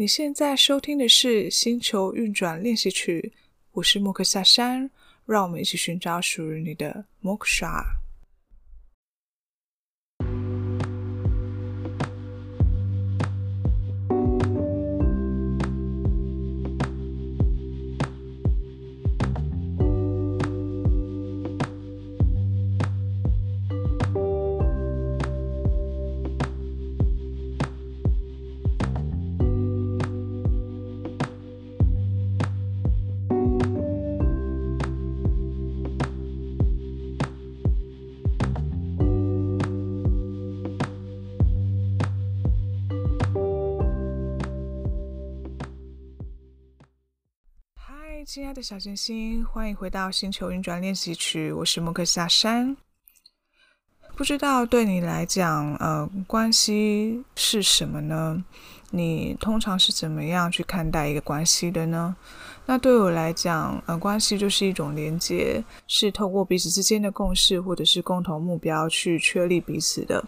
你现在收听的是《星球运转练习曲》，我是莫克夏山，让我们一起寻找属于你的莫亲爱的小行星，欢迎回到星球运转练习曲。我是莫克夏山。不知道对你来讲，呃，关系是什么呢？你通常是怎么样去看待一个关系的呢？那对我来讲，呃，关系就是一种连接，是透过彼此之间的共识或者是共同目标去确立彼此的。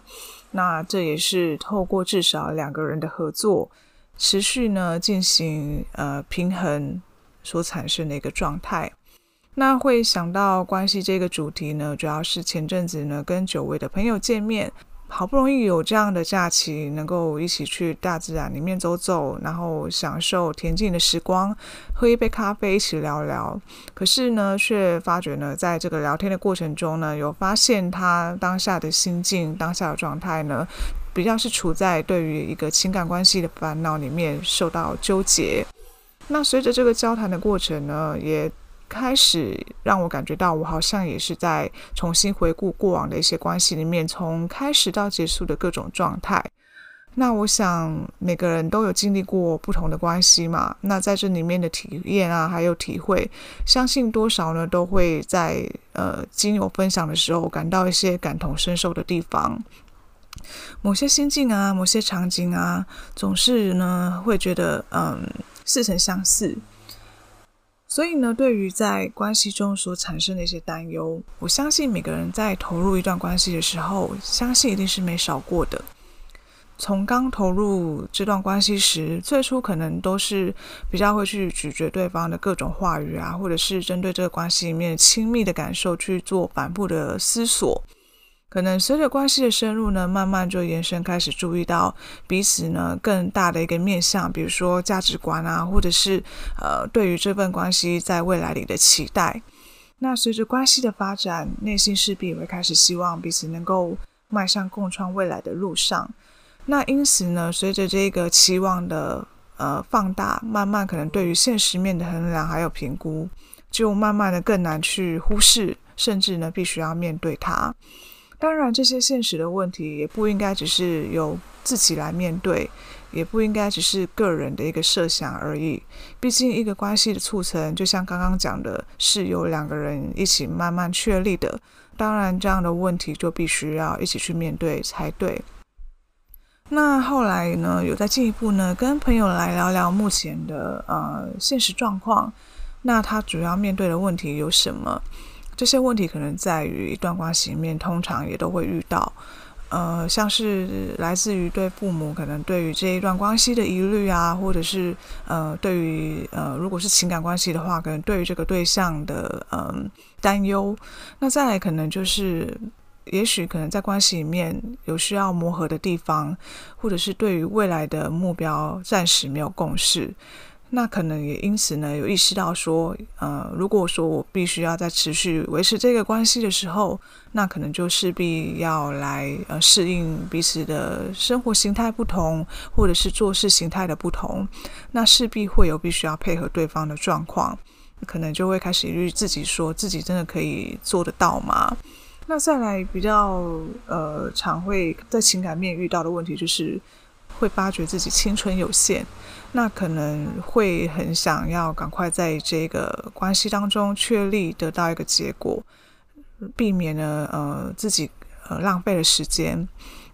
那这也是透过至少两个人的合作，持续呢进行呃平衡。所产生的一个状态，那会想到关系这个主题呢，主要是前阵子呢跟久违的朋友见面，好不容易有这样的假期，能够一起去大自然里面走走，然后享受恬静的时光，喝一杯咖啡，一起聊聊。可是呢，却发觉呢，在这个聊天的过程中呢，有发现他当下的心境、当下的状态呢，比较是处在对于一个情感关系的烦恼里面受到纠结。那随着这个交谈的过程呢，也开始让我感觉到，我好像也是在重新回顾过往的一些关系里面，从开始到结束的各种状态。那我想每个人都有经历过不同的关系嘛，那在这里面的体验啊，还有体会，相信多少呢，都会在呃经由分享的时候感到一些感同身受的地方。某些心境啊，某些场景啊，总是呢会觉得嗯。似曾相识，所以呢，对于在关系中所产生的一些担忧，我相信每个人在投入一段关系的时候，相信一定是没少过的。从刚投入这段关系时，最初可能都是比较会去咀嚼对方的各种话语啊，或者是针对这个关系里面亲密的感受去做反复的思索。可能随着关系的深入呢，慢慢就延伸开始注意到彼此呢更大的一个面向，比如说价值观啊，或者是呃对于这份关系在未来里的期待。那随着关系的发展，内心势必也会开始希望彼此能够迈向共创未来的路上。那因此呢，随着这个期望的呃放大，慢慢可能对于现实面的衡量还有评估，就慢慢的更难去忽视，甚至呢必须要面对它。当然，这些现实的问题也不应该只是由自己来面对，也不应该只是个人的一个设想而已。毕竟，一个关系的促成，就像刚刚讲的，是由两个人一起慢慢确立的。当然，这样的问题就必须要一起去面对才对。那后来呢，有再进一步呢，跟朋友来聊聊目前的呃现实状况。那他主要面对的问题有什么？这些问题可能在于一段关系里面，通常也都会遇到，呃，像是来自于对父母可能对于这一段关系的疑虑啊，或者是呃，对于呃，如果是情感关系的话，可能对于这个对象的嗯、担忧。那再来可能就是，也许可能在关系里面有需要磨合的地方，或者是对于未来的目标暂时没有共识。那可能也因此呢，有意识到说，呃，如果说我必须要在持续维持这个关系的时候，那可能就势必要来呃适应彼此的生活形态不同，或者是做事形态的不同，那势必会有必须要配合对方的状况，可能就会开始自己说自己真的可以做得到吗？那再来比较呃常会在情感面遇到的问题就是。会发觉自己青春有限，那可能会很想要赶快在这个关系当中确立得到一个结果，避免了呃自己呃浪费了时间。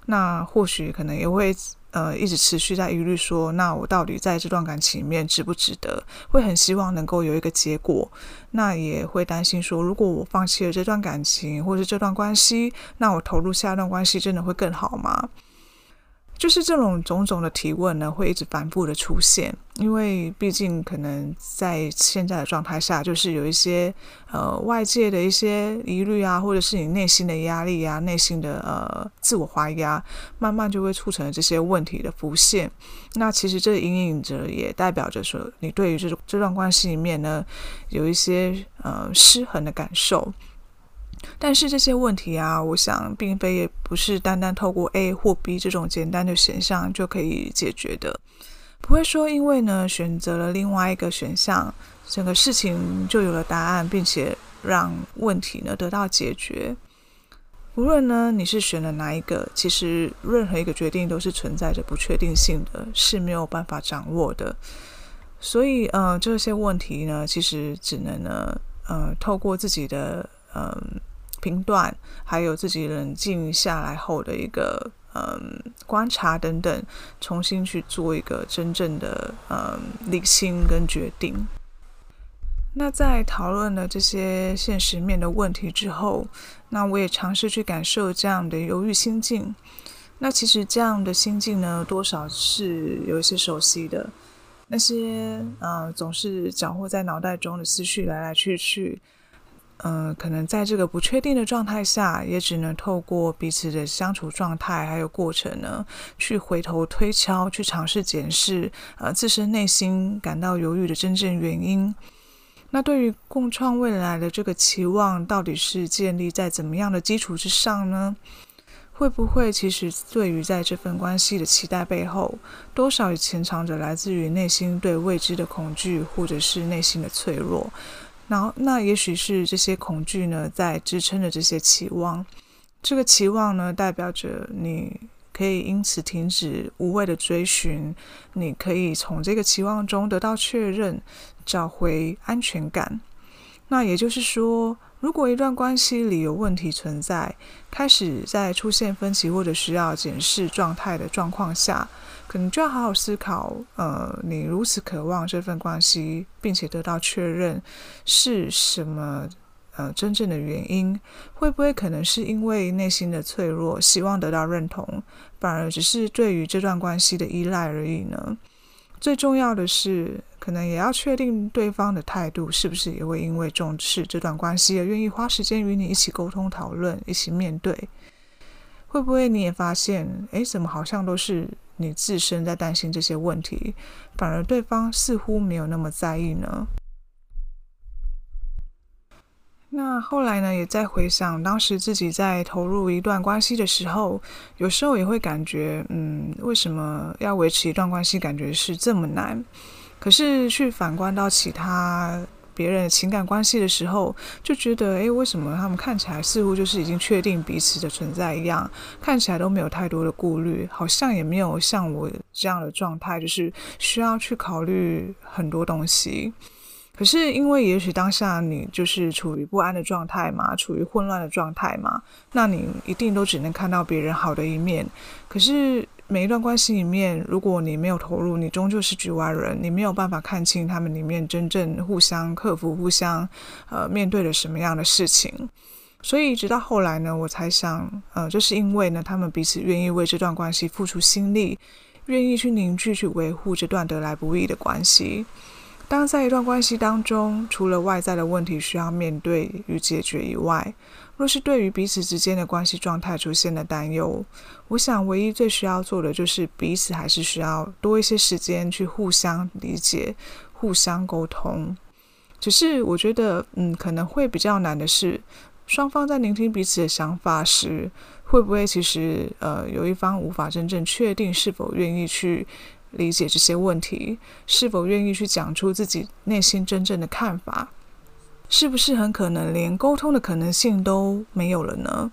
那或许可能也会呃一直持续在疑虑说，那我到底在这段感情里面值不值得？会很希望能够有一个结果，那也会担心说，如果我放弃了这段感情或是这段关系，那我投入下一段关系真的会更好吗？就是这种种种的提问呢，会一直反复的出现，因为毕竟可能在现在的状态下，就是有一些呃外界的一些疑虑啊，或者是你内心的压力啊，内心的呃自我怀疑啊，慢慢就会促成这些问题的浮现。那其实这隐隐着也代表着说，你对于这种这段关系里面呢，有一些呃失衡的感受。但是这些问题啊，我想并非也不是单单透过 A 或 B 这种简单的选项就可以解决的，不会说因为呢选择了另外一个选项，整个事情就有了答案，并且让问题呢得到解决。无论呢你是选了哪一个，其实任何一个决定都是存在着不确定性的，是没有办法掌握的。所以呃这些问题呢，其实只能呢呃透过自己的嗯。评断，还有自己冷静下来后的一个嗯观察等等，重新去做一个真正的嗯理性跟决定。那在讨论了这些现实面的问题之后，那我也尝试去感受这样的犹豫心境。那其实这样的心境呢，多少是有一些熟悉的，那些嗯总是搅和在脑袋中的思绪来来去去。嗯、可能在这个不确定的状态下，也只能透过彼此的相处状态还有过程呢，去回头推敲，去尝试检视，呃，自身内心感到犹豫的真正原因。那对于共创未来的这个期望，到底是建立在怎么样的基础之上呢？会不会其实对于在这份关系的期待背后，多少也潜藏着来自于内心对未知的恐惧，或者是内心的脆弱？然后，那也许是这些恐惧呢，在支撑着这些期望。这个期望呢，代表着你可以因此停止无谓的追寻，你可以从这个期望中得到确认，找回安全感。那也就是说，如果一段关系里有问题存在，开始在出现分歧或者需要检视状态的状况下，可能就要好好思考，呃，你如此渴望这份关系，并且得到确认是什么？呃，真正的原因会不会可能是因为内心的脆弱，希望得到认同，反而只是对于这段关系的依赖而已呢？最重要的是，可能也要确定对方的态度是不是也会因为重视这段关系而愿意花时间与你一起沟通讨论，一起面对。会不会你也发现，哎，怎么好像都是你自身在担心这些问题，反而对方似乎没有那么在意呢？那后来呢，也在回想当时自己在投入一段关系的时候，有时候也会感觉，嗯，为什么要维持一段关系，感觉是这么难？可是去反观到其他。别人的情感关系的时候，就觉得，诶，为什么他们看起来似乎就是已经确定彼此的存在一样，看起来都没有太多的顾虑，好像也没有像我这样的状态，就是需要去考虑很多东西。可是因为也许当下你就是处于不安的状态嘛，处于混乱的状态嘛，那你一定都只能看到别人好的一面。可是。每一段关系里面，如果你没有投入，你终究是局外人，你没有办法看清他们里面真正互相克服、互相呃面对了什么样的事情。所以直到后来呢，我才想，呃，这是因为呢，他们彼此愿意为这段关系付出心力，愿意去凝聚、去维护这段得来不易的关系。当在一段关系当中，除了外在的问题需要面对与解决以外，若是对于彼此之间的关系状态出现了担忧，我想唯一最需要做的就是彼此还是需要多一些时间去互相理解、互相沟通。只是我觉得，嗯，可能会比较难的是，双方在聆听彼此的想法时，会不会其实呃有一方无法真正确定是否愿意去。理解这些问题，是否愿意去讲出自己内心真正的看法？是不是很可能连沟通的可能性都没有了呢？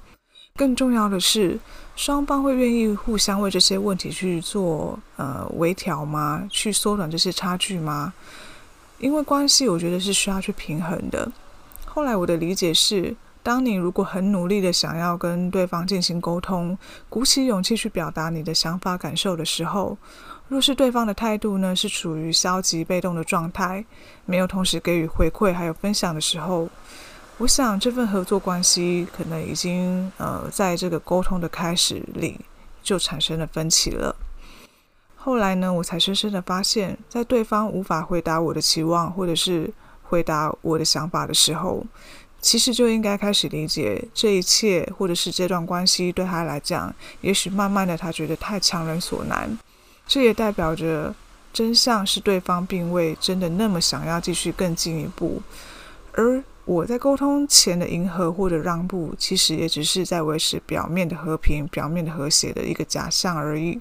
更重要的是，双方会愿意互相为这些问题去做呃微调吗？去缩短这些差距吗？因为关系，我觉得是需要去平衡的。后来我的理解是，当你如果很努力的想要跟对方进行沟通，鼓起勇气去表达你的想法感受的时候，若是对方的态度呢，是处于消极被动的状态，没有同时给予回馈还有分享的时候，我想这份合作关系可能已经呃在这个沟通的开始里就产生了分歧了。后来呢，我才深深的发现，在对方无法回答我的期望，或者是回答我的想法的时候，其实就应该开始理解这一切，或者是这段关系对他来讲，也许慢慢的他觉得太强人所难。这也代表着真相是对方并未真的那么想要继续更进一步，而我在沟通前的迎合或者让步，其实也只是在维持表面的和平、表面的和谐的一个假象而已。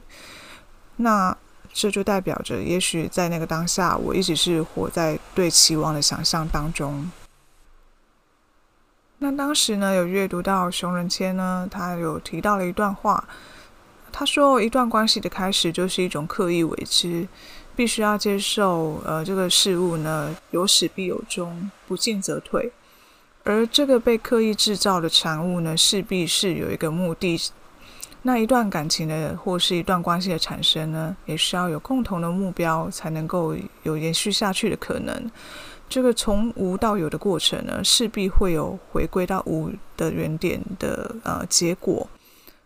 那这就代表着，也许在那个当下，我一直是活在对期望的想象当中。那当时呢，有阅读到熊仁谦呢，他有提到了一段话，他说，一段关系的开始就是一种刻意为之，必须要接受，呃，这个事物呢，有始必有终，不进则退，而这个被刻意制造的产物呢，势必是有一个目的。那一段感情的或是一段关系的产生呢，也需要有共同的目标，才能够有延续下去的可能。这个从无到有的过程呢，势必会有回归到无的原点的呃结果。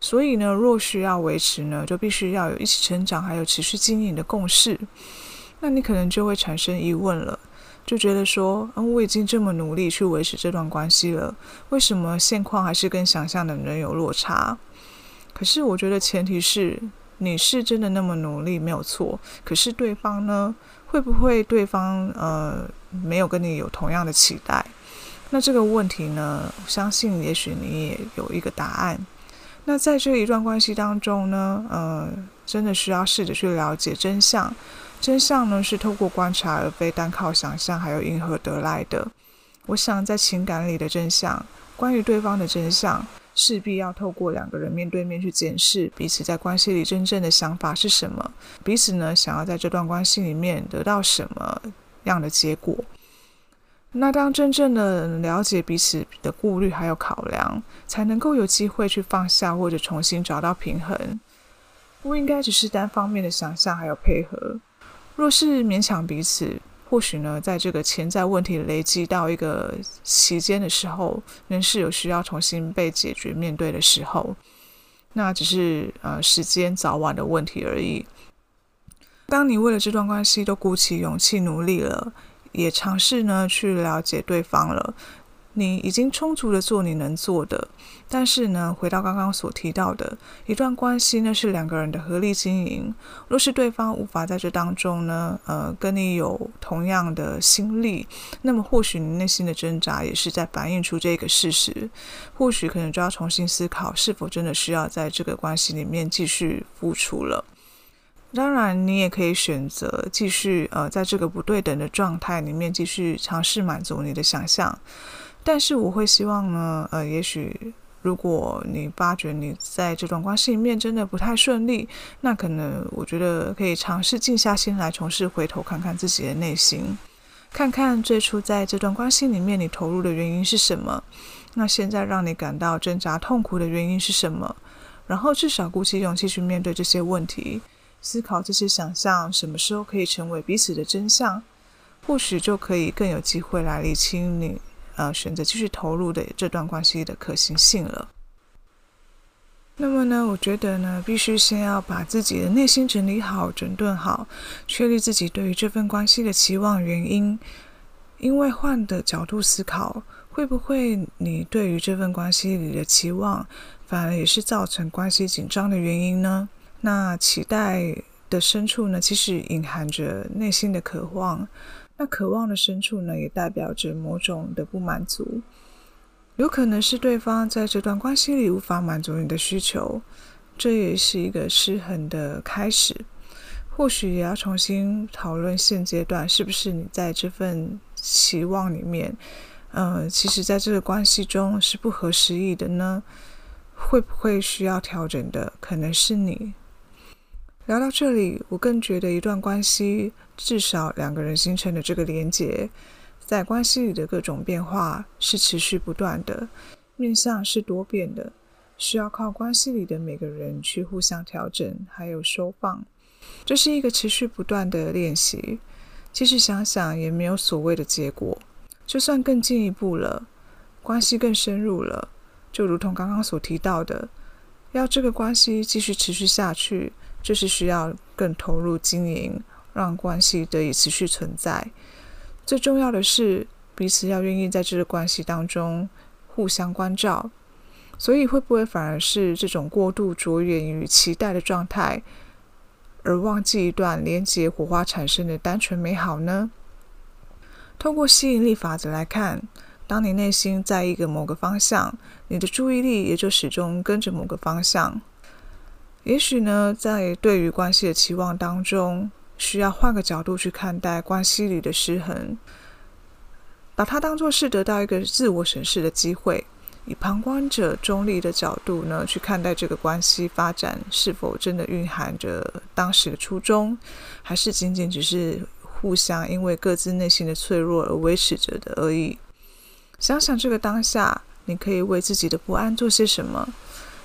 所以呢，若需要维持呢，就必须要有一起成长，还有持续经营的共识。那你可能就会产生疑问了，就觉得说，嗯，我已经这么努力去维持这段关系了，为什么现况还是跟想象的人有落差？可是我觉得前提是你是真的那么努力没有错，可是对方呢，会不会对方呃没有跟你有同样的期待？那这个问题呢，相信也许你也有一个答案。那在这一段关系当中呢，呃，真的需要试着去了解真相。真相呢是透过观察，而非单靠想象还有迎合得来的。我想在情感里的真相，关于对方的真相。势必要透过两个人面对面去检视彼此在关系里真正的想法是什么，彼此呢想要在这段关系里面得到什么样的结果。那当真正的了解彼此的顾虑还有考量，才能够有机会去放下或者重新找到平衡。不应该只是单方面的想象还有配合。若是勉强彼此。或许呢，在这个潜在问题累积到一个期间的时候，仍是有需要重新被解决、面对的时候，那只是呃时间早晚的问题而已。当你为了这段关系都鼓起勇气努力了，也尝试呢去了解对方了。你已经充足的做你能做的，但是呢，回到刚刚所提到的一段关系呢，是两个人的合力经营。若是对方无法在这当中呢，呃，跟你有同样的心力，那么或许你内心的挣扎也是在反映出这个事实。或许可能就要重新思考，是否真的需要在这个关系里面继续付出了。当然，你也可以选择继续呃，在这个不对等的状态里面继续尝试满足你的想象。但是我会希望呢，呃，也许如果你发觉你在这段关系里面真的不太顺利，那可能我觉得可以尝试静下心来，重新回头看看自己的内心，看看最初在这段关系里面你投入的原因是什么，那现在让你感到挣扎痛苦的原因是什么，然后至少鼓起勇气去面对这些问题，思考这些想象什么时候可以成为彼此的真相，或许就可以更有机会来理清你。呃，选择继续投入的这段关系的可行性了。那么呢，我觉得呢，必须先要把自己的内心整理好、整顿好，确立自己对于这份关系的期望原因。因为换的角度思考，会不会你对于这份关系里的期望，反而也是造成关系紧张的原因呢？那期待的深处呢，其实隐含着内心的渴望。那渴望的深处呢，也代表着某种的不满足，有可能是对方在这段关系里无法满足你的需求，这也是一个失衡的开始。或许也要重新讨论现阶段是不是你在这份期望里面，呃，其实在这个关系中是不合时宜的呢？会不会需要调整的可能是你？聊到这里，我更觉得一段关系。至少两个人形成的这个连结，在关系里的各种变化是持续不断的，面向是多变的，需要靠关系里的每个人去互相调整，还有收放。这是一个持续不断的练习。其实想想也没有所谓的结果，就算更进一步了，关系更深入了，就如同刚刚所提到的，要这个关系继续持续下去，就是需要更投入经营，让关系得以持续存在。最重要的是，彼此要愿意在这个关系当中互相关照。所以，会不会反而是这种过度着眼于期待的状态，而忘记一段连接火花产生的单纯美好呢？通过吸引力法则来看，当你内心在一个某个方向，你的注意力也就始终跟着某个方向。也许呢，在对于关系的期望当中，需要换个角度去看待关系里的失衡，把它当作是得到一个自我审视的机会。以旁观者中立的角度呢，去看待这个关系发展是否真的蕴含着当时的初衷，还是仅仅只是互相因为各自内心的脆弱而维持着的而已。想想这个当下，你可以为自己的不安做些什么？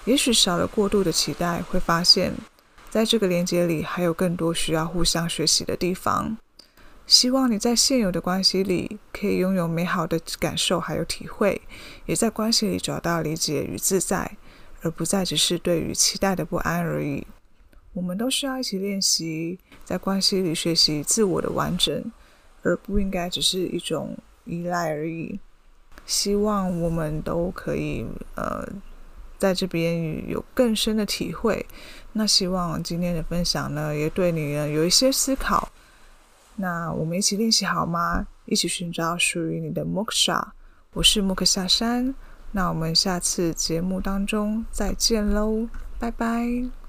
也许少了过度的期待，会发现在这个连接里还有更多需要互相学习的地方。希望你在现有的关系里可以拥有美好的感受，还有体会，也在关系里找到理解与自在，而不再只是对于期待的不安而已。我们都需要一起练习，在关系里学习自我的完整，而不应该只是一种依赖而已。希望我们都可以呃，在这边有更深的体会。那希望今天的分享呢，也对你呢有一些思考。那我们一起练习好吗？一起寻找属于你的 Moksha。我是 m o k 下山。那我们下次节目当中再见喽，拜拜。